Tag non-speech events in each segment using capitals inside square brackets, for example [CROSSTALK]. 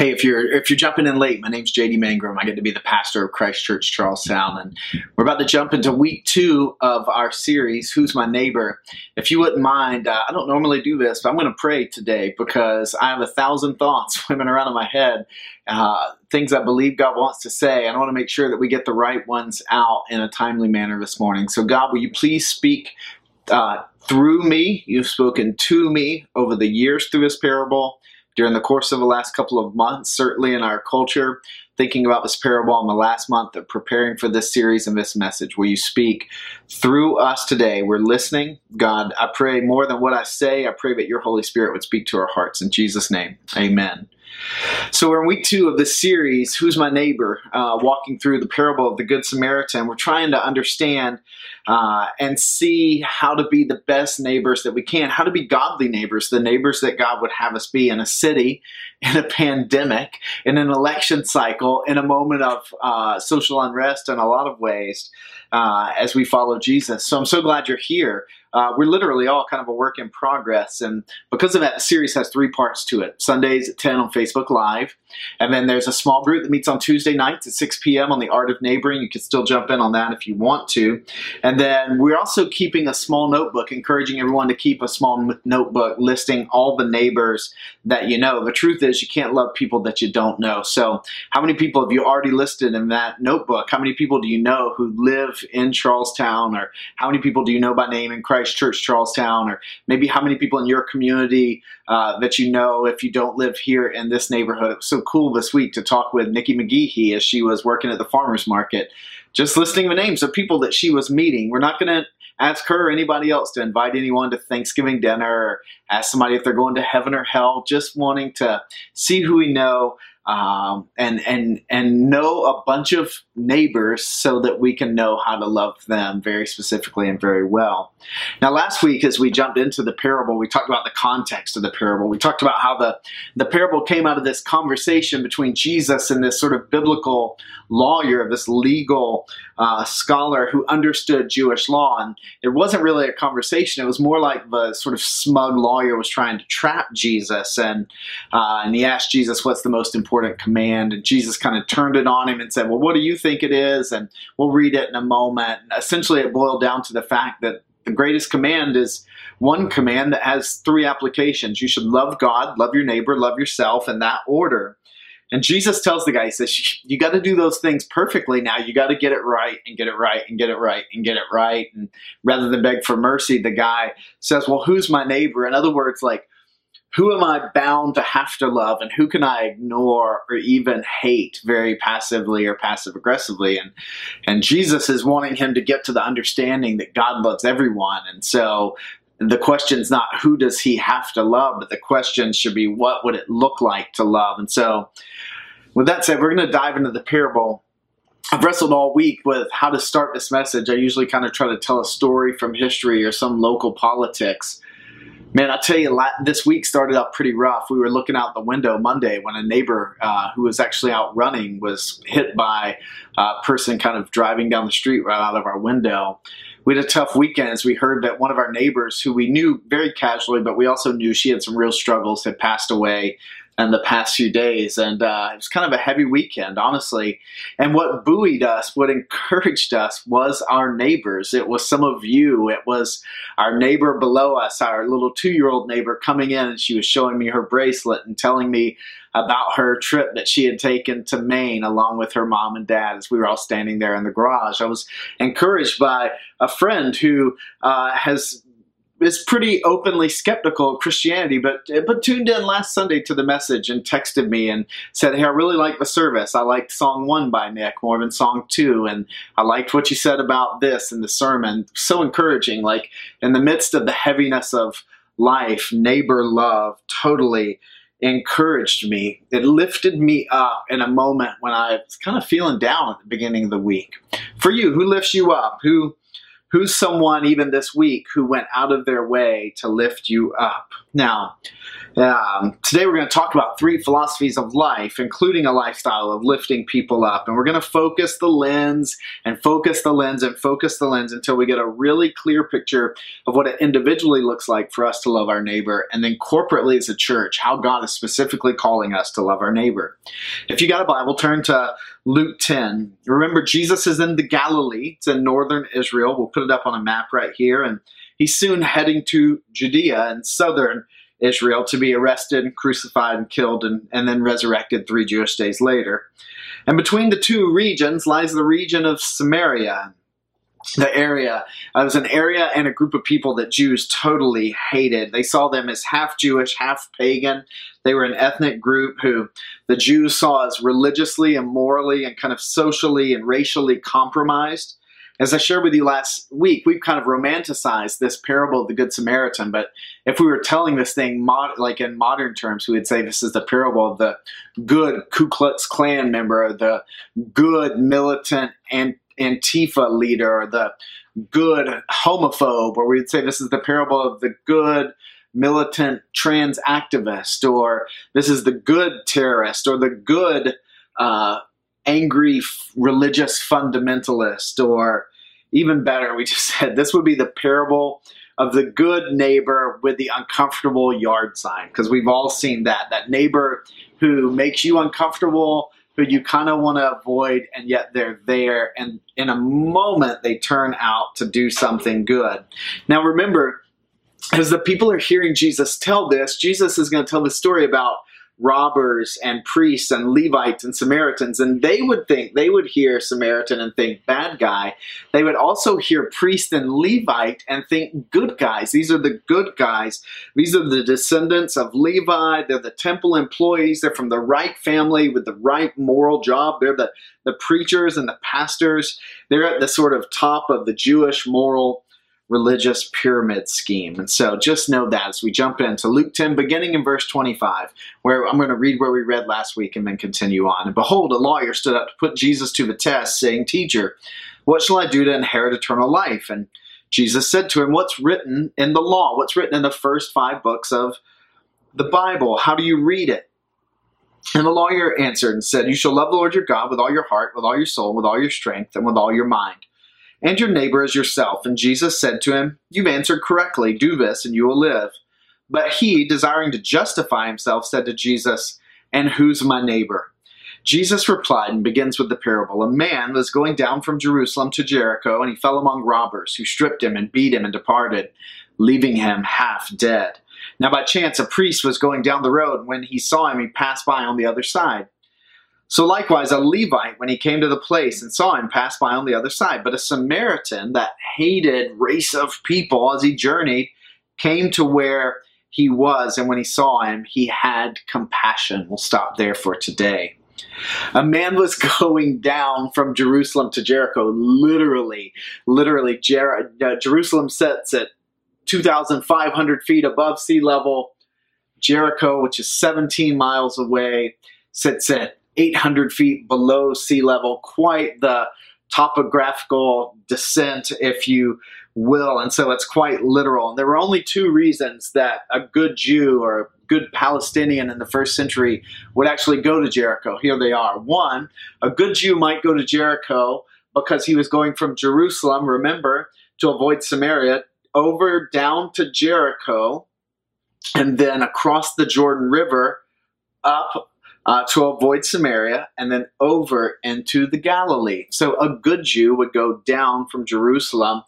Hey, if you're if you're jumping in late, my name's JD Mangrum. I get to be the pastor of Christ Church Charlestown, and we're about to jump into week two of our series, "Who's My Neighbor." If you wouldn't mind, uh, I don't normally do this, but I'm going to pray today because I have a thousand thoughts [LAUGHS] swimming around in my head, uh, things I believe God wants to say, and I want to make sure that we get the right ones out in a timely manner this morning. So, God, will you please speak uh, through me? You've spoken to me over the years through this parable during the course of the last couple of months, certainly in our culture, thinking about this parable in the last month of preparing for this series and this message. Will you speak through us today? We're listening. God, I pray more than what I say, I pray that your Holy Spirit would speak to our hearts. In Jesus' name, amen. So we're in week two of this series, Who's My Neighbor? Uh, walking through the parable of the Good Samaritan. We're trying to understand uh, and see how to be the best neighbors that we can, how to be godly neighbors, the neighbors that God would have us be in a city, [LAUGHS] in a pandemic, in an election cycle, in a moment of uh, social unrest in a lot of ways uh, as we follow Jesus. So I'm so glad you're here uh, we're literally all kind of a work in progress. And because of that, the series has three parts to it Sundays at 10 on Facebook Live. And then there's a small group that meets on Tuesday nights at 6 p.m. on the Art of Neighboring. You can still jump in on that if you want to. And then we're also keeping a small notebook, encouraging everyone to keep a small notebook listing all the neighbors that you know. The truth is, you can't love people that you don't know. So, how many people have you already listed in that notebook? How many people do you know who live in Charlestown? Or how many people do you know by name in Christ? Church Charlestown, or maybe how many people in your community uh, that you know if you don't live here in this neighborhood. It was so cool this week to talk with Nikki McGeehee as she was working at the farmers market, just listing the names of people that she was meeting. We're not going to ask her or anybody else to invite anyone to Thanksgiving dinner or ask somebody if they're going to heaven or hell, just wanting to see who we know um, and and and know a bunch of neighbors so that we can know how to love them very specifically and very well. Now, last week, as we jumped into the parable, we talked about the context of the parable. We talked about how the the parable came out of this conversation between Jesus and this sort of biblical lawyer, this legal uh, scholar who understood Jewish law, and it wasn't really a conversation. It was more like the sort of smug lawyer was trying to trap Jesus, and uh, and he asked Jesus, "What's the most important?" Important command. And Jesus kind of turned it on him and said, Well, what do you think it is? And we'll read it in a moment. And essentially, it boiled down to the fact that the greatest command is one command that has three applications. You should love God, love your neighbor, love yourself in that order. And Jesus tells the guy, he says, You got to do those things perfectly now. You got to get it right and get it right and get it right and get it right. And rather than beg for mercy, the guy says, Well, who's my neighbor? In other words, like, who am I bound to have to love and who can I ignore or even hate very passively or passive aggressively? And and Jesus is wanting him to get to the understanding that God loves everyone. And so the question is not who does he have to love, but the question should be what would it look like to love? And so with that said, we're going to dive into the parable. I've wrestled all week with how to start this message. I usually kind of try to tell a story from history or some local politics. Man, I tell you, this week started out pretty rough. We were looking out the window Monday when a neighbor uh, who was actually out running was hit by a person kind of driving down the street right out of our window. We had a tough weekend as we heard that one of our neighbors, who we knew very casually, but we also knew she had some real struggles, had passed away in the past few days. And uh, it was kind of a heavy weekend, honestly. And what buoyed us, what encouraged us, was our neighbors. It was some of you. It was our neighbor below us, our little two year old neighbor coming in, and she was showing me her bracelet and telling me about her trip that she had taken to Maine along with her mom and dad as we were all standing there in the garage. I was encouraged by a friend who uh, has is pretty openly skeptical of Christianity, but but tuned in last Sunday to the message and texted me and said, "Hey, I really like the service. I liked song one by Nick more than song two, and I liked what you said about this in the sermon. So encouraging. Like in the midst of the heaviness of life, neighbor love totally." encouraged me. It lifted me up in a moment when I was kind of feeling down at the beginning of the week. For you, who lifts you up? Who Who's someone even this week who went out of their way to lift you up? Now, Um, today we're going to talk about three philosophies of life, including a lifestyle of lifting people up. And we're going to focus the lens and focus the lens and focus the lens until we get a really clear picture of what it individually looks like for us to love our neighbor. And then corporately as a church, how God is specifically calling us to love our neighbor. If you got a Bible, turn to Luke 10. Remember, Jesus is in the Galilee, it's in northern Israel. We'll put it up on a map right here. And he's soon heading to Judea and southern Israel to be arrested crucified and killed and, and then resurrected three Jewish days later. And between the two regions lies the region of Samaria. The area uh, was an area and a group of people that Jews totally hated. They saw them as half Jewish, half pagan. They were an ethnic group who the Jews saw as religiously and morally and kind of socially and racially compromised as I shared with you last week, we've kind of romanticized this parable of the Good Samaritan. But if we were telling this thing mod- like in modern terms, we would say this is the parable of the good Ku Klux Klan member, the good militant Antifa leader, the good homophobe, or we'd say this is the parable of the good militant trans activist, or this is the good terrorist, or the good uh, angry f- religious fundamentalist, or even better, we just [LAUGHS] said this would be the parable of the good neighbor with the uncomfortable yard sign because we've all seen that that neighbor who makes you uncomfortable who you kind of want to avoid and yet they're there and in a moment they turn out to do something good. Now remember as the people are hearing jesus tell this jesus is going to tell the story about robbers and priests and Levites and Samaritans, and they would think, they would hear Samaritan and think bad guy. They would also hear priest and Levite and think good guys. These are the good guys. These are the descendants of Levi. They're the temple employees. They're from the right family with the right moral job. They're the, the preachers and the pastors. They're at the sort of top of the Jewish moral religious pyramid scheme. And so just know that as we jump into Luke 10, beginning in verse 25, where I'm going to read where we read last week and then continue on. And behold, a lawyer stood up to put Jesus to the test, saying, Teacher, what shall I do to inherit eternal life? And Jesus said to him, What's written in the law? What's written in the first five books of the Bible? How do you read it? And the lawyer answered and said, You shall love the Lord your God with all your heart, with all your soul, with all your strength, and with all your mind and your neighbor as yourself. And Jesus said to him, You've answered correctly. Do this, and you will live. But he, desiring to justify himself, said to Jesus, And who's my neighbor? Jesus replied and begins with the parable. A man was going down from Jerusalem to Jericho, and he fell among robbers, who stripped him and beat him and departed, leaving him half dead. Now, by chance, a priest was going down the road. and When he saw him, he passed by on the other side. So likewise, a Levite, when he came to the place and saw him, passed by on the other side. But a Samaritan, that hated race of people as he journeyed, came to where he was, and when he saw him, he had compassion. We'll stop there for today. A man was [LAUGHS] going down from Jerusalem to Jericho, literally, literally. Jer- uh, Jerusalem sits at 2,500 feet above sea level. Jericho, which is 17 miles away, sits at 800 feet below sea level, quite the topographical descent, if you will. And so it's quite literal. And there were only two reasons that a good Jew or a good Palestinian in the first century would actually go to Jericho. Here they are. One, a good Jew might go to Jericho because he was going from Jerusalem, remember, to avoid Samaria, over down to Jericho, and then across the Jordan River up uh, to avoid Samaria and then over into the Galilee. So a good Jew would go down from Jerusalem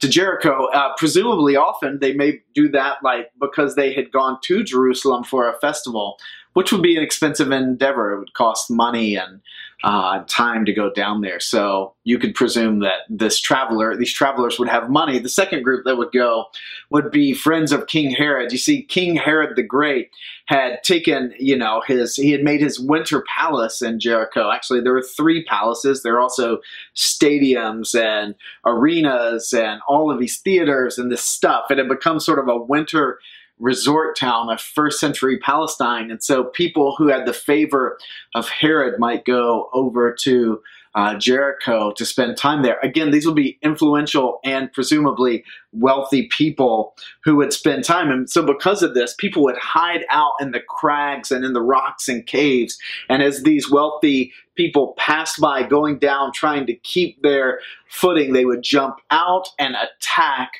to Jericho. Uh, presumably, often they may do that like because they had gone to Jerusalem for a festival, which would be an expensive endeavor. It would cost money and uh, time to go down there. So you could presume that this traveler, these travelers would have money. The second group that would go would be friends of King Herod. You see, King Herod the Great had taken, you know, his, he had made his winter palace in Jericho. Actually, there were three palaces. There are also stadiums and arenas and all of these theaters and this stuff. It had become sort of a winter resort town of first century Palestine. And so people who had the favor of Herod might go over to uh, Jericho to spend time there. Again, these would be influential and presumably wealthy people who would spend time. And so, because of this, people would hide out in the crags and in the rocks and caves. And as these wealthy people passed by, going down, trying to keep their footing, they would jump out and attack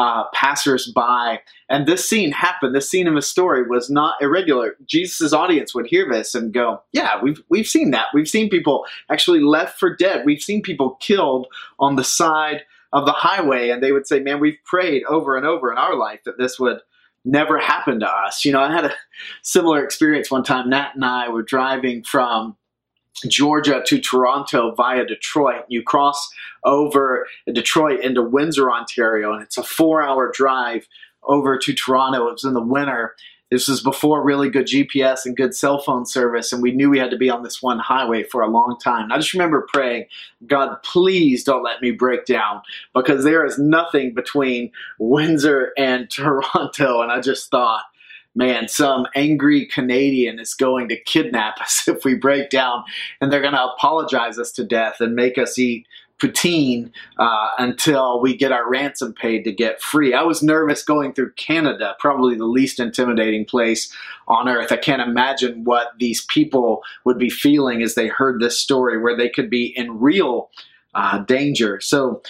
uh, passersby. And this scene happened. This scene in the story was not irregular. Jesus' audience would hear this and go, "Yeah, we've we've seen that. We've seen people actually left for dead. We've seen people killed on the side of the highway." And they would say, "Man, we've prayed over and over in our life that this would." Never happen to us. You know, I had a similar experience one time. Nat and I were driving from Georgia to Toronto via Detroit. You cross over Detroit into Windsor, Ontario, and it's a four hour drive over to Toronto. It was in the winter. This was before really good GPS and good cell phone service, and we knew we had to be on this one highway for a long time. And I just remember praying, God, please don't let me break down because there is nothing between Windsor and [LAUGHS] Toronto. And I just thought, man, some angry Canadian is going to kidnap us [LAUGHS] if we break down, and they're going to apologize us to death and make us eat poutine uh, until we get our ransom paid to get free. I was nervous going through Canada, probably the least intimidating place on earth. I can't imagine what these people would be feeling as they heard this story, where they could be in real uh, danger. So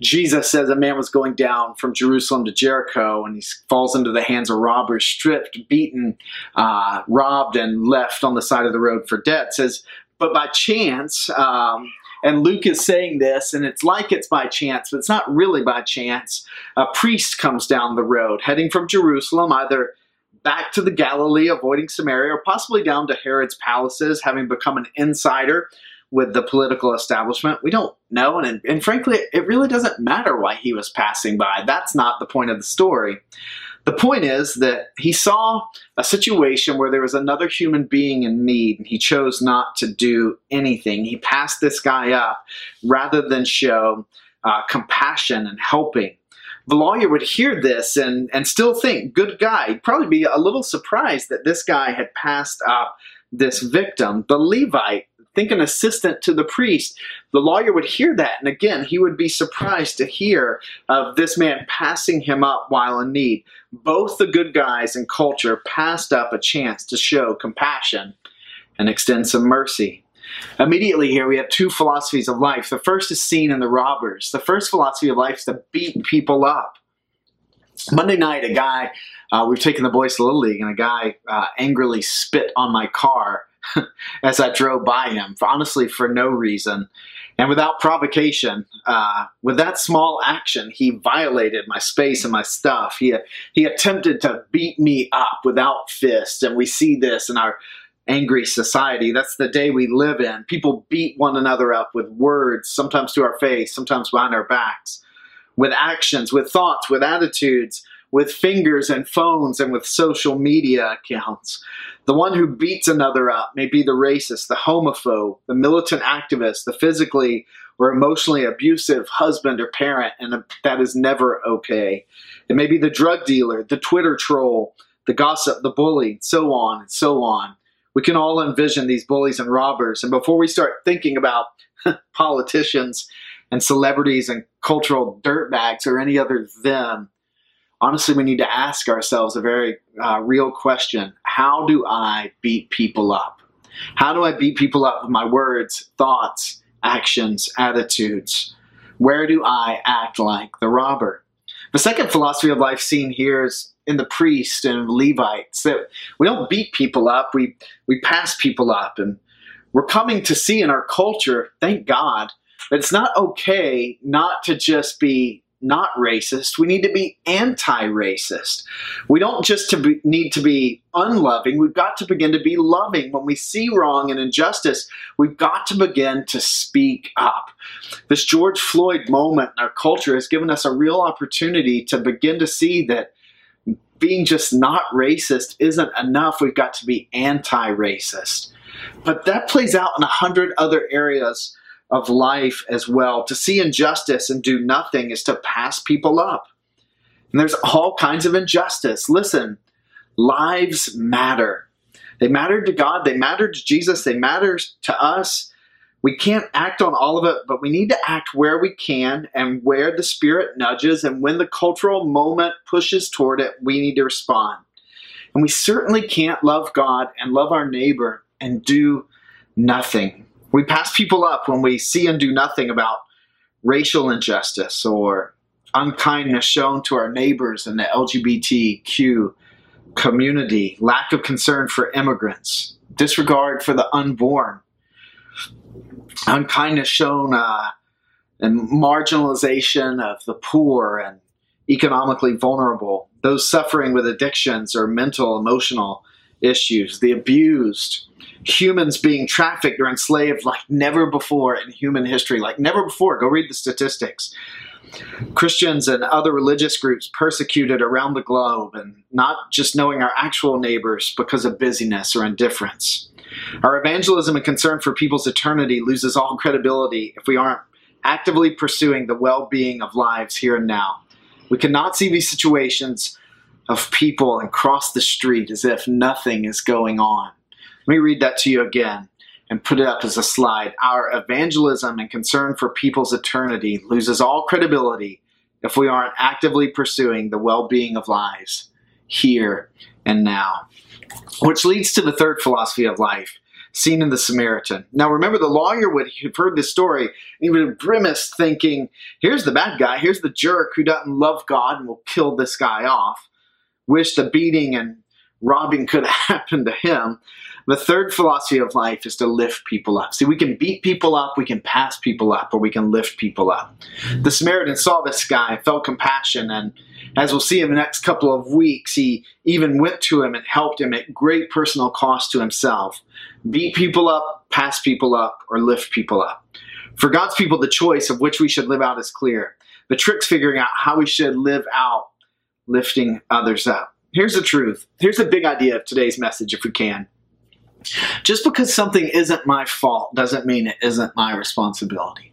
Jesus says a man was going down from Jerusalem to Jericho and he falls into the hands of robbers, stripped, beaten, uh, robbed, and left on the side of the road for dead. Says, but by chance, um, and Luke is saying this, and it's like it's by chance, but it's not really by chance. A priest comes down the road heading from Jerusalem, either back to the Galilee, avoiding Samaria, or possibly down to Herod's palaces, having become an insider with the political establishment. We don't know, and, and frankly, it really doesn't matter why he was passing by. That's not the point of the story. The point is that he saw a situation where there was another human being in need, and he chose not to do anything. He passed this guy up rather than show uh, compassion and helping. The lawyer would hear this and, and still think, good guy. He'd probably be a little surprised that this guy had passed up this victim. The Levite think an assistant to the priest. The lawyer would hear that, and again, he would be surprised to hear of this man passing him up while in need. Both the good guys and culture passed up a chance to show compassion and extend some mercy. Immediately here, we have two philosophies of life. The first is seen in the robbers. The first philosophy of life is to beat people up. Monday night, a guy, uh, we've taken the boys to Little League, and a guy uh, angrily spit on my car [LAUGHS] as I drove by him, honestly, for no reason. And without provocation, uh, with that small action, he violated my space and my stuff. He, he attempted to beat me up without fists. And we see this in our angry society. That's the day we live in. People beat one another up with words, sometimes to our face, sometimes behind our backs, with actions, with thoughts, with attitudes with fingers and phones and with social media accounts. The one who beats another up may be the racist, the homophobe, the militant activist, the physically or emotionally abusive husband or parent, and that is never okay. It may be the drug dealer, the Twitter troll, the gossip, the bully, so on and so on. We can all envision these bullies and robbers, and before we start thinking about [LAUGHS] politicians and celebrities and cultural dirtbags or any other them, honestly, we need to ask ourselves a very uh, real question How do I beat people up? How do I beat people up with my words, thoughts, actions, attitudes? Where do I act like the robber? The second philosophy of life seen here is in the priest and Levites that we don't beat people up, we, we pass people up. And we're coming to see in our culture, thank God, that it's not okay not to just be not racist. We need to be anti-racist. We don't just to be, need to be unloving. We've got to begin to be loving. When we see wrong and injustice, we've got to begin to speak up. This George Floyd moment in our culture has given us a real opportunity to begin to see that being just not racist isn't enough. We've got to be anti-racist. But that plays out in a hundred other areas of life as well. To see injustice and do nothing is to pass people up. And there's all kinds of injustice. Listen, lives matter. They matter to God, they matter to Jesus, they matter to us. We can't act on all of it, but we need to act where we can and where the Spirit nudges. And when the cultural moment pushes toward it, we need to respond. And we certainly can't love God and love our neighbor and do nothing. We pass people up when we see and do nothing about racial injustice or unkindness shown to our neighbors in the LGBTQ community, lack of concern for immigrants, disregard for the unborn, unkindness shown uh, and marginalization of the poor and economically vulnerable, those suffering with addictions or mental, emotional issues, the abused, humans being trafficked or enslaved like never before in human history, like never before. Go read the statistics. Christians and other religious groups persecuted around the globe, and not just knowing our actual neighbors because of busyness or indifference. Our evangelism and concern for people's eternity loses all credibility if we aren't actively pursuing the well being of lives here and now. We cannot see these situations of people and cross the street as if nothing is going on. Let me read that to you again and put it up as a slide. Our evangelism and concern for people's eternity loses all credibility if we aren't actively pursuing the well being of lives here and now. Which leads to the third philosophy of life seen in the Samaritan. Now, remember, the lawyer would have heard this story and he would have grimaced, thinking, here's the bad guy, here's the jerk who doesn't love God and will kill this guy off. Wish the beating and robbing could [LAUGHS] have happened to him. The third philosophy of life is to lift people up. See, we can beat people up, we can pass people up, or we can lift people up. The Samaritan saw this guy, felt compassion, and as we'll see in the next couple of weeks, he even went to him and helped him at great personal cost to himself. Beat people up, pass people up, or lift people up. For God's people, the choice of which we should live out is clear. The trick's figuring out how we should live out lifting others up. Here's the truth. Here's the big idea of today's message, if we can. Just because something isn't my fault doesn't mean it isn't my responsibility.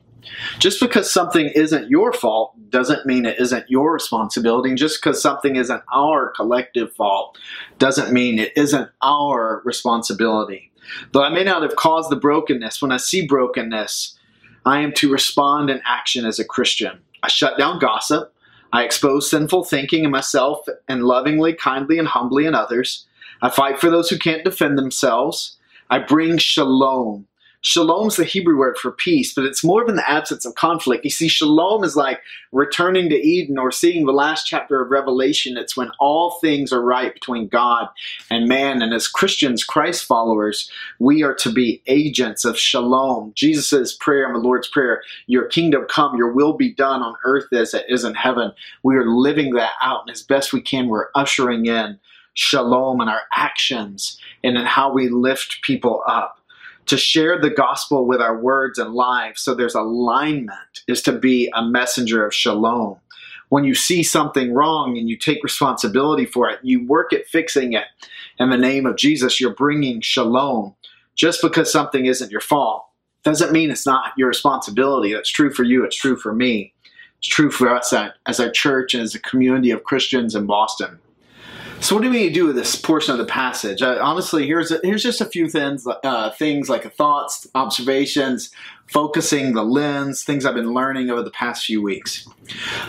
Just because something isn't your fault doesn't mean it isn't your responsibility. And just because something isn't our collective fault doesn't mean it isn't our responsibility. Though I may not have caused the brokenness, when I see brokenness, I am to respond in action as a Christian. I shut down gossip. I expose sinful thinking in myself and lovingly, kindly, and humbly in others. I fight for those who can't defend themselves. I bring shalom Shalom's the Hebrew word for peace, but it's more than the absence of conflict. You see, shalom is like returning to Eden or seeing the last chapter of Revelation. It's when all things are right between God and man. And as Christians, Christ followers, we are to be agents of shalom. Jesus' prayer in the Lord's Prayer, Your kingdom come, your will be done on earth as it is in heaven. We are living that out, and as best we can, we're ushering in shalom in our actions and in how we lift people up. To share the gospel with our words and lives so there's alignment is to be a messenger of shalom. When you see something wrong and you take responsibility for it you work at fixing it. In the name of jesus you're bringing shalom. Just because something isn't your fault doesn't mean it's not your responsibility. That's true for you it's true for me. It's true for us as a church and as a community of christians in boston so what do we do with this portion of the passage? Uh, honestly, here's a, here's just a few things, uh, things like thoughts, observations, focusing the lens, things I've been learning over the past few weeks.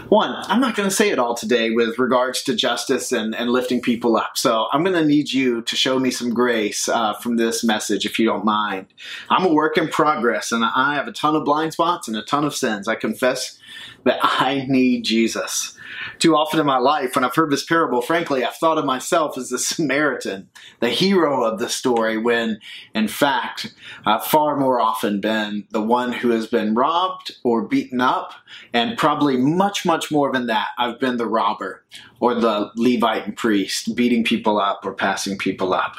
One, I'm not going to say it all today with regards to justice and, and lifting people up. So I'm going to need you to show me some grace uh, from this message, if you don't mind. I'm a work in progress, and I have a ton of blind spots and a ton of sins. I confess that [LAUGHS] I need Jesus too often in my life, when I've heard this parable, frankly, I've thought of myself as the [LAUGHS] Samaritan, the hero of the story, when in fact, I've far more often been the one who has been robbed or beaten up, and probably much, much more than that, I've been the robber or the Levite and priest, beating people up or passing people up.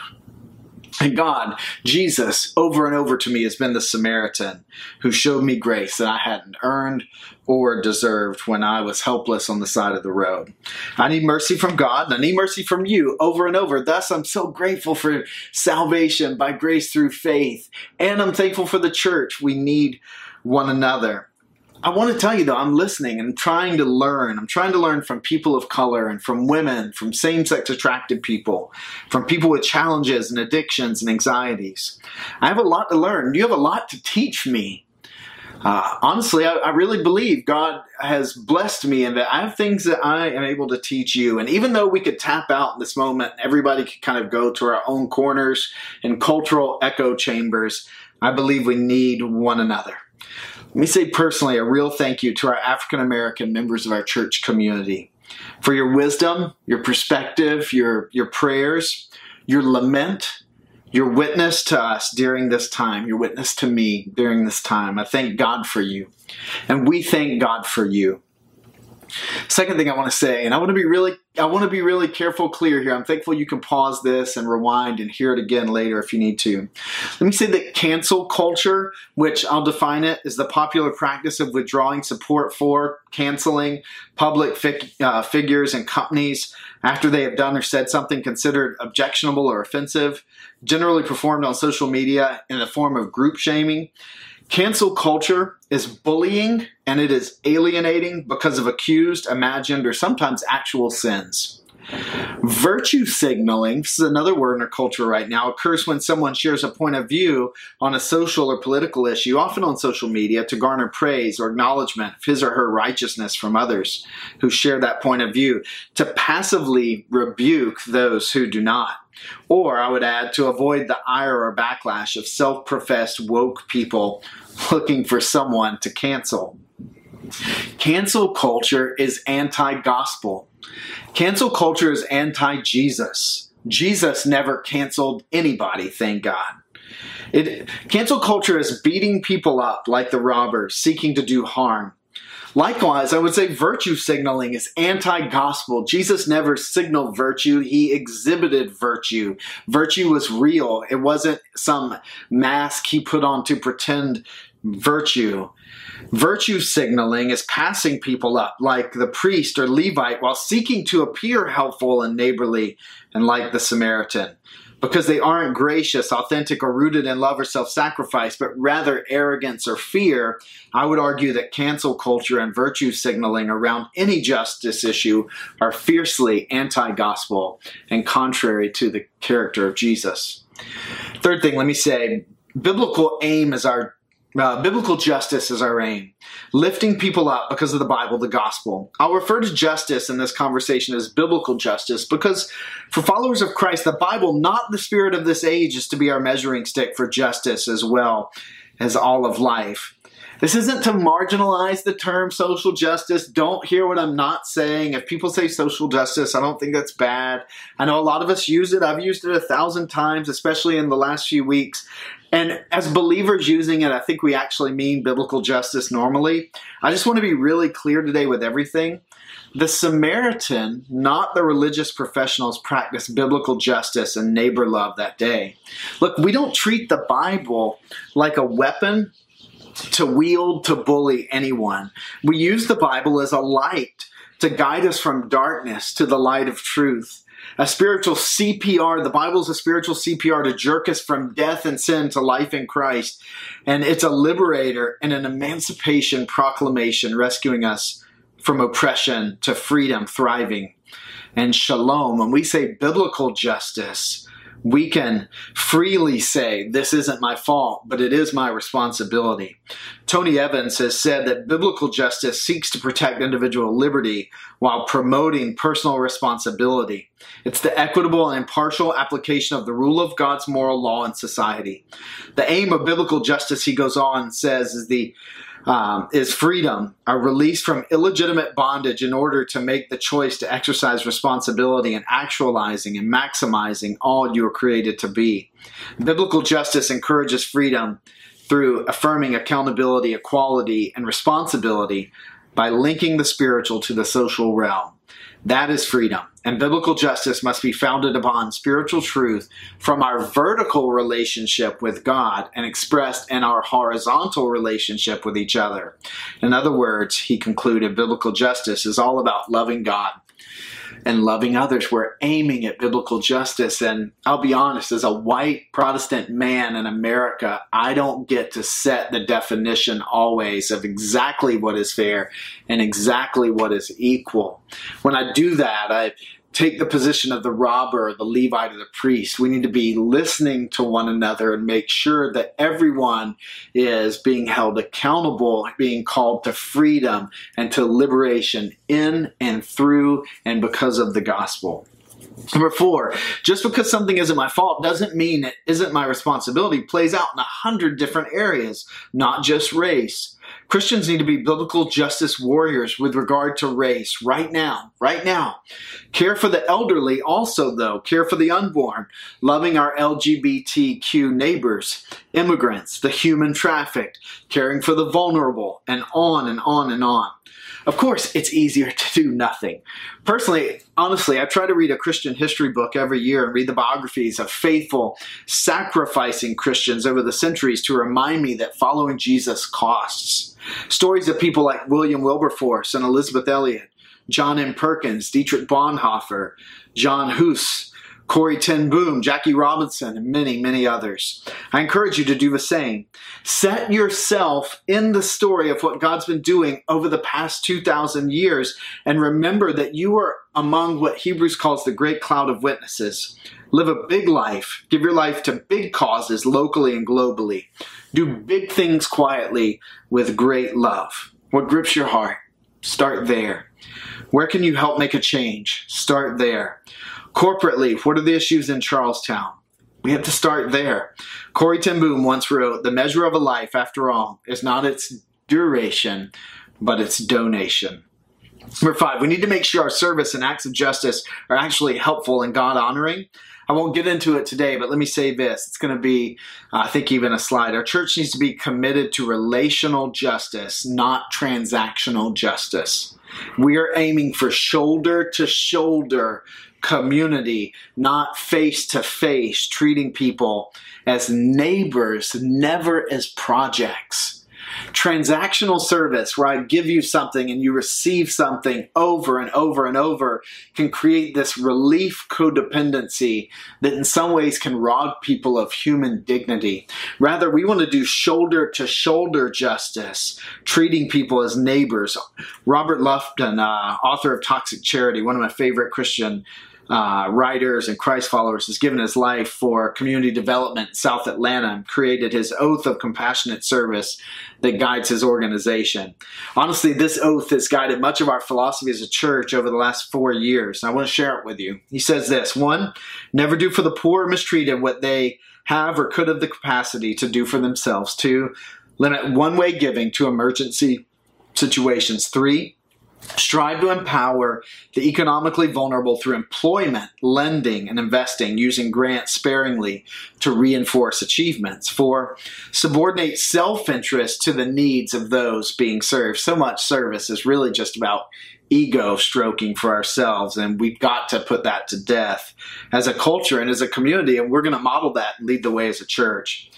And God, Jesus, over and over to me has been the Samaritan who showed me grace that I hadn't earned or deserved when I was helpless on the side of the road. I need mercy from God and I need mercy from you over and over. Thus, I'm so grateful for salvation by grace through faith. And I'm thankful for the church. We need one another. I want to tell you though, I'm listening and trying to learn. I'm trying to learn from people of color and from women, from same sex attracted people, from people with challenges and addictions and anxieties. I have a lot to learn. You have a lot to teach me. Uh, honestly, I, I, really believe God has blessed me and that I have things that I am able to teach you. And even though we could tap out in this moment, everybody could kind of go to our own corners and cultural echo chambers, I believe we need one another. Let me say personally a real thank you to our African American members of our church community for your wisdom, your perspective, your, your prayers, your lament, your witness to us during this time, your witness to me during this time. I thank God for you. And we thank God for you. Second thing I want to say, and I want to be really, I want to be really careful, clear here. I'm thankful you can pause this and rewind and hear it again later if you need to. Let me say that cancel culture, which I'll define it, is the popular practice of withdrawing support for, canceling public uh, figures and companies after they have done or said something considered objectionable or offensive, generally performed on social media in the form of group shaming. Cancel culture is bullying and it is alienating because of accused, imagined, or sometimes actual sins. Virtue signaling, this is another word in our culture right now, occurs when someone shares a point of view on a social or political issue, often on social media, to garner praise or acknowledgement of his or her righteousness from others who share that point of view, to passively rebuke those who do not. Or, I would add, to avoid the ire or backlash of self professed woke people looking for someone to cancel. Cancel culture is anti gospel. Cancel culture is anti Jesus. Jesus never canceled anybody, thank God. It, cancel culture is beating people up like the robbers, seeking to do harm. Likewise, I would say virtue signaling is anti gospel. Jesus never signaled virtue, he exhibited virtue. Virtue was real, it wasn't some mask he put on to pretend virtue. Virtue signaling is passing people up like the priest or Levite while seeking to appear helpful and neighborly and like the Samaritan because they aren't gracious, authentic, or rooted in love or self sacrifice, but rather arrogance or fear, I would argue that cancel culture and virtue signaling around any justice issue are fiercely anti gospel and contrary to the character of Jesus. Third thing, let me say biblical aim is our uh, biblical justice is our aim, lifting people up because of the Bible, the gospel. I'll refer to justice in this conversation as biblical justice because for followers of Christ, the Bible, not the spirit of this age, is to be our measuring stick for justice as well as all of life. This isn't to marginalize the term social justice. Don't hear what I'm not saying. If people say social justice, I don't think that's bad. I know a lot of us use it. I've used it a thousand times, especially in the last few weeks. And as believers using it, I think we actually mean biblical justice normally. I just want to be really clear today with everything. The Samaritan, not the religious professionals, practiced biblical justice and neighbor love that day. Look, we don't treat the Bible like a weapon to wield to bully anyone. We use the Bible as a light to guide us from darkness to the light of truth a spiritual CPR. The Bible is a spiritual CPR to jerk us from death and sin to life in Christ. And it's a liberator and an emancipation proclamation rescuing us from oppression to freedom, thriving, and shalom. When we say biblical justice, we can freely say, This isn't my fault, but it is my responsibility. Tony Evans has said that biblical justice seeks to protect individual liberty while promoting personal responsibility. It's the equitable and impartial application of the rule of God's moral law in society. The aim of biblical justice, he goes on, says, is the um, is freedom, a release from illegitimate bondage in order to make the choice to exercise responsibility and actualizing and maximizing all you are created to be. Biblical justice encourages freedom through affirming accountability, equality, and responsibility by linking the spiritual to the social realm. That is freedom. And biblical justice must be founded upon spiritual truth from our vertical relationship with God and expressed in our horizontal relationship with each other. In other words, he concluded biblical justice is all about loving God and loving others. We're aiming at biblical justice. And I'll be honest, as a white Protestant man in America, I don't get to set the definition always of exactly what is fair and exactly what is equal. When I do that, I take the position of the robber, the Levite, or the priest. We need to be listening to one another and make sure that everyone is being held accountable, being called to freedom and to liberation in and through and because of the gospel. Number four, just because something isn't my fault doesn't mean it isn't my responsibility. Plays out in a hundred different areas, not just race. Christians need to be biblical justice warriors with regard to race right now, right now. Care for the elderly also, though. Care for the unborn. Loving our LGBTQ neighbors, immigrants, the human trafficked. Caring for the vulnerable, and on and on and on. Of course, it's easier [LAUGHS] to do nothing. Personally, honestly, I try to read a Christian history book every year and read the biographies of faithful, sacrificing Christians over the centuries to remind me that following Jesus costs. Stories of people like William Wilberforce and Elisabeth Elliot, John M. Perkins, Dietrich Bonhoeffer, John Hus, Corrie ten Boom, Jackie Robinson, and many, many others. I encourage you to do the same. Set yourself in the story of what God's been doing over the past 2,000 years and remember that you are among what Hebrews calls the great cloud of witnesses. Live a big life. Give your life to big causes locally and globally. Do big things quietly with great love. What grips your heart? Start there. Where can you help make a change? Start there. Corporately, what are the issues in Charlestown? We have to start there. Corrie ten Boom once wrote, The measure of a life, after all, is not its duration, but its donation. Number five, we need to make sure our service and acts of justice are actually helpful and God honoring. I won't get into it today, but let me say this. It's going to be, I think, even a slide. Our church needs to be committed to relational justice, not transactional justice. We are aiming for shoulder to shoulder community, not face to face, treating people as neighbors, never as projects transactional service where I give you something and you receive something over and over and over can create this relief codependency that in some ways can rob people of human dignity. Rather, we want to do shoulder to shoulder justice, treating people as neighbors. Robert Lupton, uh, author of Toxic Charity, one of my favorite Christian uh, writers and Christ followers, has given his life for community development in South Atlanta and created his oath of compassionate service that guides his organization. Honestly, this oath has guided much of our philosophy as a church over the last four years. I want to share it with you. He says this one, never do for the poor or mistreated what they have or could have the capacity to do for themselves. Two, limit one way giving to emergency situations. Three, Strive to empower the economically vulnerable through employment, lending, and investing using grants sparingly to reinforce achievements. Four, subordinate self interest to the needs of those being served. So much service is really just about ego stroking for ourselves, and we've got to put that to death as a culture and as a community, and we're going to model that and lead the way as a church.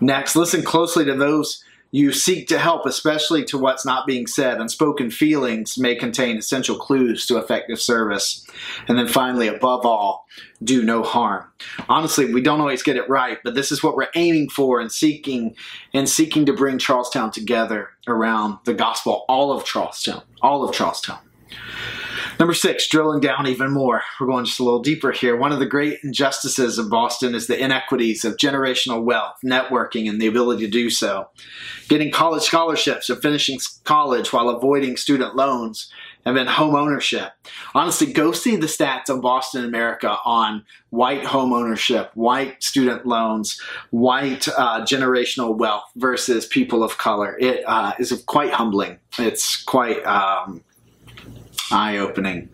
Next, listen closely to those you seek to help, especially to what's not being said. Unspoken feelings may contain essential clues to effective service. And then finally, above all, do no harm. Honestly, we don't always get it right, but this is what we're aiming for and seeking and seeking to bring Charlestown together around the gospel, all of Charlestown, all of Charlestown. Number six, drilling down even more. We're going just a little deeper here. One of the great injustices of Boston is the inequities of generational wealth, networking, and the ability to do so. Getting college scholarships or finishing college while avoiding student loans, and then home ownership. Honestly, go see the stats of Boston, America on white home ownership, white student loans, white uh, generational wealth versus people of color. It uh, is quite humbling. It's quite um, eye opening.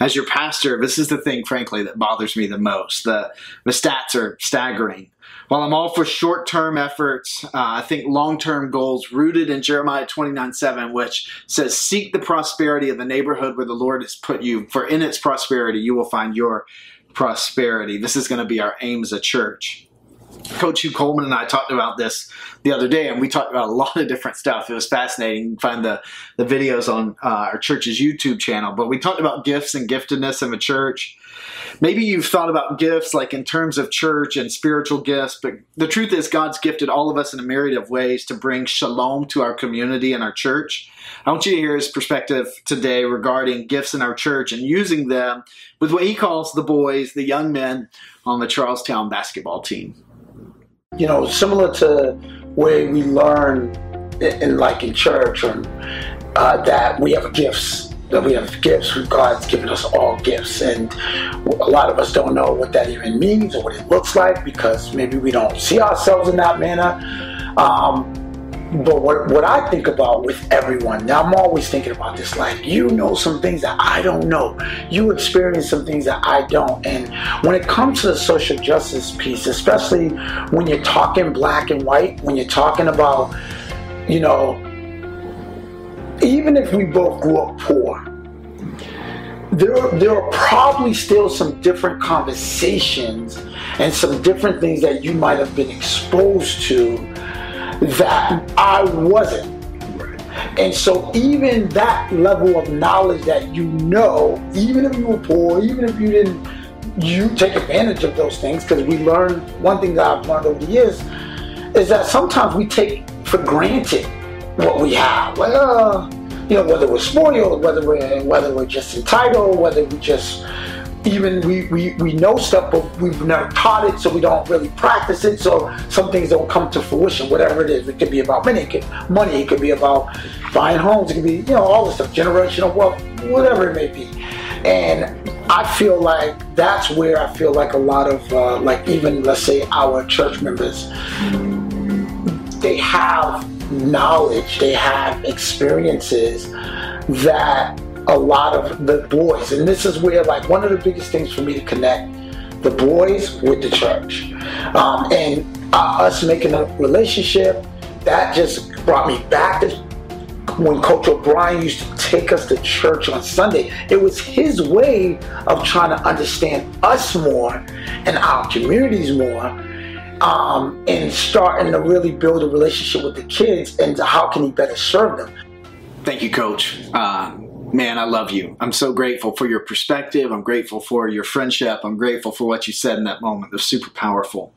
As your pastor, this is the thing, frankly, that bothers me the most. The, the stats are staggering. While I'm all for short term efforts, uh, I think long term goals rooted in Jeremiah 29 7, which says, Seek the prosperity of the neighborhood where the Lord has put you, for in its prosperity you will find your prosperity. This is going to be our aim as a church. Coach Hugh Coleman and I talked about this the other day, and we talked about a lot of different stuff. It was fascinating. You can find the, the videos on uh, our church's YouTube channel. But we talked about gifts and giftedness in the church. Maybe you've thought about gifts like in terms of church and spiritual gifts, but the truth is, God's gifted all of us in a myriad of ways to bring shalom to our community and our church. I want you to hear his perspective today regarding gifts in our church and using them with what he calls the boys, the young men on the Charlestown basketball team you know, similar to where we learn in, like in church or uh, that we have gifts that we have gifts god's given us all gifts. And a lot of us don't know what that even means or what it looks like because maybe we don't see ourselves in that manner. Um, but what, what I think about with everyone, now I'm always thinking about this like, you know some things that I don't know. You experience some things that I don't. And when it comes to the social justice piece, especially when you're talking black and white, when you're talking about, you know, even if we both grew up poor, there, there are probably still some different conversations and some different things that you might have been exposed to that I wasn't. And so, even that level of knowledge that you know, even if you were poor, even if you didn't, you take advantage of those things. Because we learn one thing that I've learned over the years is that sometimes we take for granted what we have. Well, uh, you know, whether we're spoiled, whether we're whether we're just entitled, whether we just even we, we, we know stuff, but we've never taught it, so we don't really practice it. So some things don't come to fruition, whatever it is. It could be about money, it could, money, it could be about buying homes, it could be, you know, all this stuff, generational wealth, whatever it may be. And I feel like that's where I feel like a lot of, uh, like even let's say our church members, they have knowledge, they have experiences that a lot of the boys. And this is where, like, one of the biggest things for me to connect the boys with the church. Um, and uh, us making a relationship, that just brought me back to when Coach O'Brien used to take us to church on Sunday. It was his way of trying to understand us more and our communities more. Um, and starting to really build a relationship with the kids and how can he better serve them. Thank you, Coach. Uh, man, I love you. I'm so grateful for your perspective. I'm grateful for your friendship. I'm grateful for what you said in that moment. They're super powerful.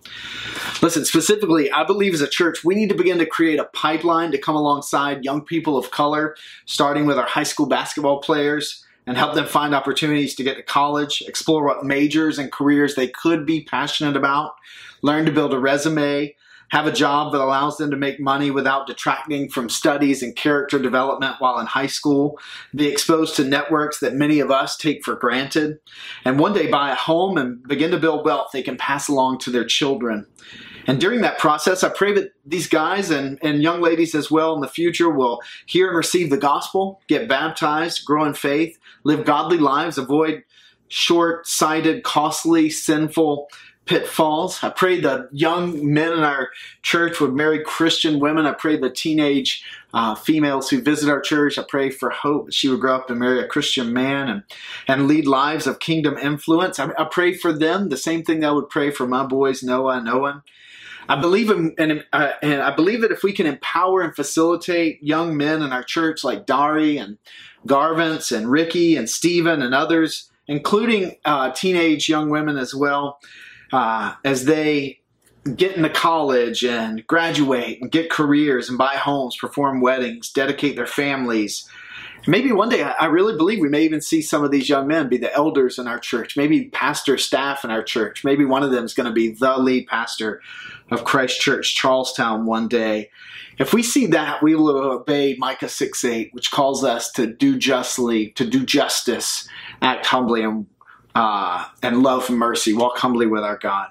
Listen, specifically, I believe as a church, we need to begin to create a pipeline to come alongside young people of color, starting with our high school basketball players and help them find opportunities to get to college, explore what majors and careers they could be passionate about, learn to build a resume, have a job that allows them to make money without detracting from studies and character development while in high school, be exposed to networks that many of us take for granted, and one day buy a home and begin to build wealth they can pass along to their children. And during that process, I pray that these guys and, and young ladies as well in the future will hear and receive the gospel, get baptized, grow in faith, live godly lives, avoid short sighted, costly, sinful pitfalls. I pray the young men in our church would marry Christian women. I pray the teenage uh, females who visit our church. I pray for hope that she would grow up and marry a Christian man and, and lead lives of kingdom influence. I, I pray for them the same thing I would pray for my boys, Noah and Owen. I believe in, and, uh, and I believe that if we can empower and facilitate young men in our church like Dari and Garvance and Ricky and Stephen and others, including uh, teenage young women as well, uh, as they get into college and graduate and get careers and buy homes, perform weddings, dedicate their families. Maybe one day, I really believe we may even see some of these young men be the elders in our church, maybe pastor staff in our church. Maybe one of them is going to be the lead pastor of Christ Church Charlestown one day. If we see that, we will obey Micah 6 8, which calls us to do justly, to do justice, act humbly, and uh, and love mercy. Walk humbly with our God.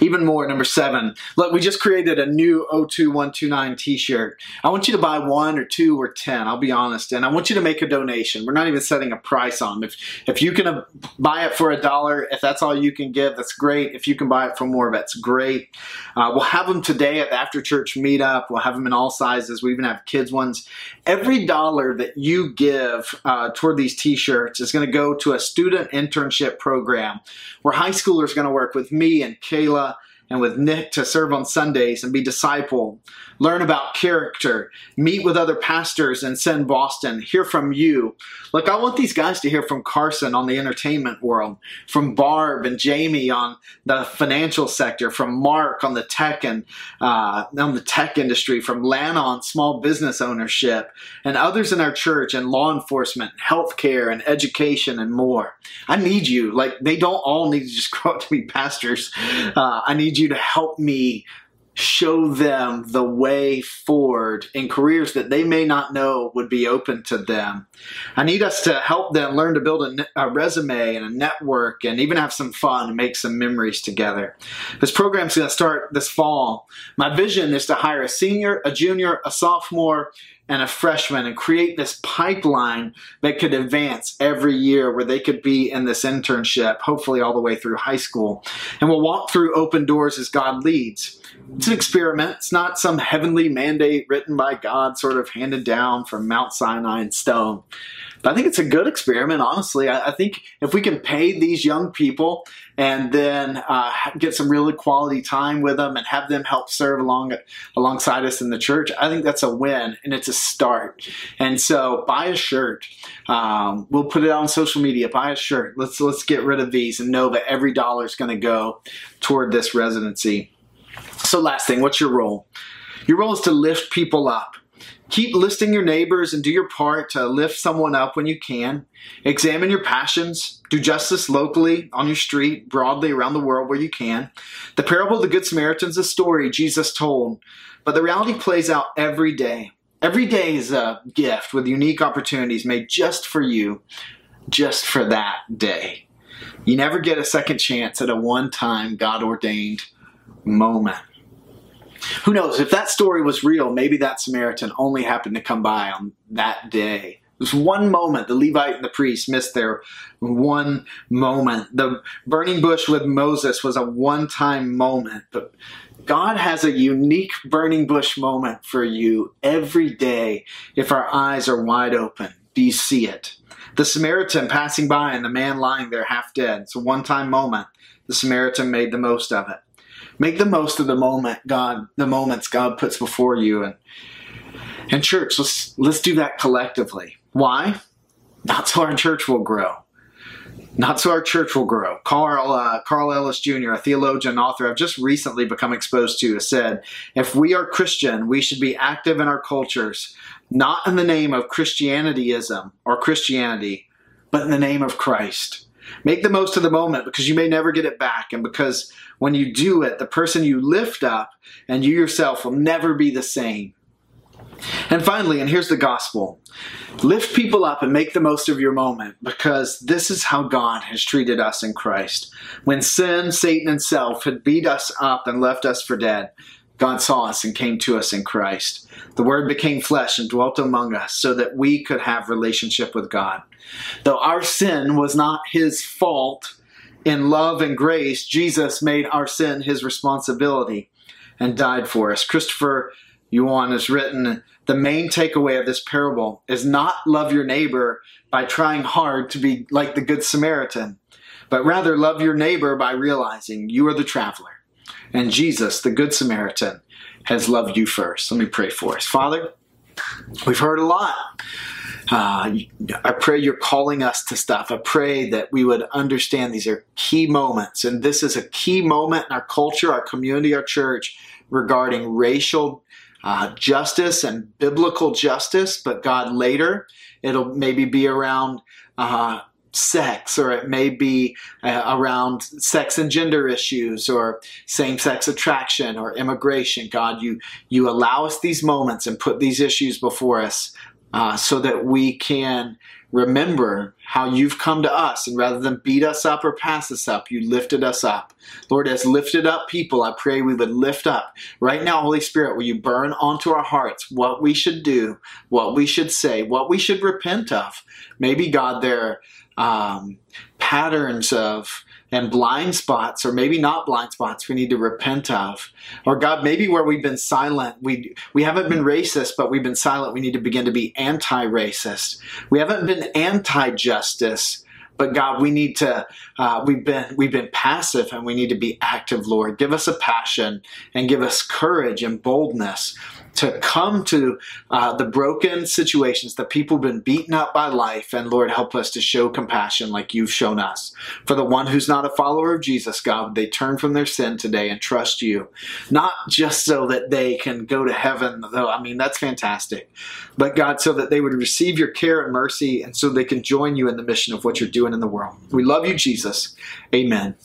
Even more, number seven. Look, we just created a new 02129 t-shirt. I want you to buy one or two or 10, I'll be honest. And I want you to make a donation. We're not even setting a price on. If, if you can uh, buy it for a dollar, if that's all you can give, that's great. If you can buy it for more, that's great. Uh, we'll have them today at the after church meetup. We'll have them in all sizes. We even have kids ones. Every dollar that you give uh, toward these t-shirts is going to go to a student internship program where high schoolers are going to work with me and Kayla and with Nick to serve on Sundays and be discipled, learn about character, meet with other pastors in send Boston, hear from you. Look, I want these guys to hear from Carson on the entertainment world, from Barb and Jamie on the financial sector, from Mark on the tech and uh, on the tech industry, from Lana on small business ownership, and others in our church and law enforcement, healthcare, and education, and more. I need you. Like, they don't all need to just [LAUGHS] grow up to be pastors. Uh, I need you to help me show them the way forward in careers that they may not know would be open to them. I need us to help them learn to build a, a, resume and a network and even have some fun and make some memories together. This program's going to start this fall. My vision is to hire a senior, a junior, a sophomore, and a freshman and create this pipeline that could advance every year where they could be in this internship, hopefully all the way through high school. And we'll walk through open doors as God leads. It's an experiment. It's not some heavenly mandate written by God, sort of handed down from Mount Sinai in stone. But I think it's a good experiment, honestly. I, I think if we can pay these young people and then uh, get some really quality time with them and have them help serve along alongside us in the church, I think that's a win and it's a start. And so, buy a shirt. Um, we'll put it on social media. Buy a shirt. Let's let's get rid of these and know that every dollar is going to go toward this residency. So, last thing, what's your role? Your role is to lift people up Keep listing your neighbors and do your part to lift someone up when you can. Examine your passions. Do justice locally, on your street, broadly around the world where you can. The parable of the Good Samaritan is a story Jesus told, but the reality plays out every day. Every day is a gift with unique opportunities made just for you, just for that day. You never get a second chance at a one time God ordained moment who knows? If that story was real maybe that samaritan only happened to come by on that day. It was one moment. The levite and the priest missed their one moment. The burning bush with moses was a one-time moment but god has a unique burning bush moment for you every day. If our eyes are wide open do you see it? The samaritan passing by and the man lying there half dead. It's a one-time moment. The samaritan made the most of it make the most of the moment God, the moments God puts before you. And and church, let's let's do that collectively. Why? Not so our church will grow. Not so our church will grow. Carl uh, Carl Ellis Jr., a theologian author I've just recently become exposed to, has said, "If we are Christian, we should be active in our cultures, not in the name of Christianityism or Christianity, but in the name of Christ." Make the most of the moment because you may never get it back. And because when you do it, the person you lift up and you yourself will never be the same. And finally, and here's the gospel lift people up and make the most of your moment because this is how God has treated us in Christ. When sin, Satan, and self had beat us up and left us for dead, God saw us and came to us in Christ. The Word became flesh and dwelt among us so that we could have relationship with God. Though our sin was not his fault, in love and grace, Jesus made our sin his responsibility and died for us. Christopher Yuan has written the main takeaway of this parable is not love your neighbor by trying hard to be like the Good Samaritan, but rather love your neighbor by realizing you are the traveler. And Jesus, the Good Samaritan, has loved you first. Let me pray for us. Father, we've heard a lot uh, I pray you're calling us to stuff. I pray that we would understand these are key moments. And this is a key moment in our culture, our community, our church regarding racial uh, justice and biblical justice. But God, later, it'll maybe be around uh, sex or it may be uh, around sex and gender issues or same-sex attraction or immigration god you you allow us these moments and put these issues before us uh, so that we can remember how you've come to us and rather than beat us up or pass us up, you lifted us up. Lord, as lifted up people, I pray we would lift up. Right now, Holy Spirit, will you burn onto our hearts what we should do, what we should say, what we should repent of? Maybe, God, there um, patterns of and blind spots, or maybe not blind spots, we need to repent of. Or God, maybe where we've been silent, we we haven't been racist, but we've been silent. We need to begin to be anti-racist. We haven't been anti-justice, But God, we need to. Uh, we've been we've been passive, and we need to be active. Lord, give us a passion and give us courage and boldness to come to uh, the broken situations that people have been beaten up by life. And Lord, help us to show compassion like you've shown us. For the one who's not a follower of Jesus, God, they turn from their sin today and trust you. Not just so that they can go to heaven, though, I mean, that's fantastic. But God, so that they would receive your care and mercy and so they can join you in the mission of what you're doing in the world. We love you, Jesus. Amen.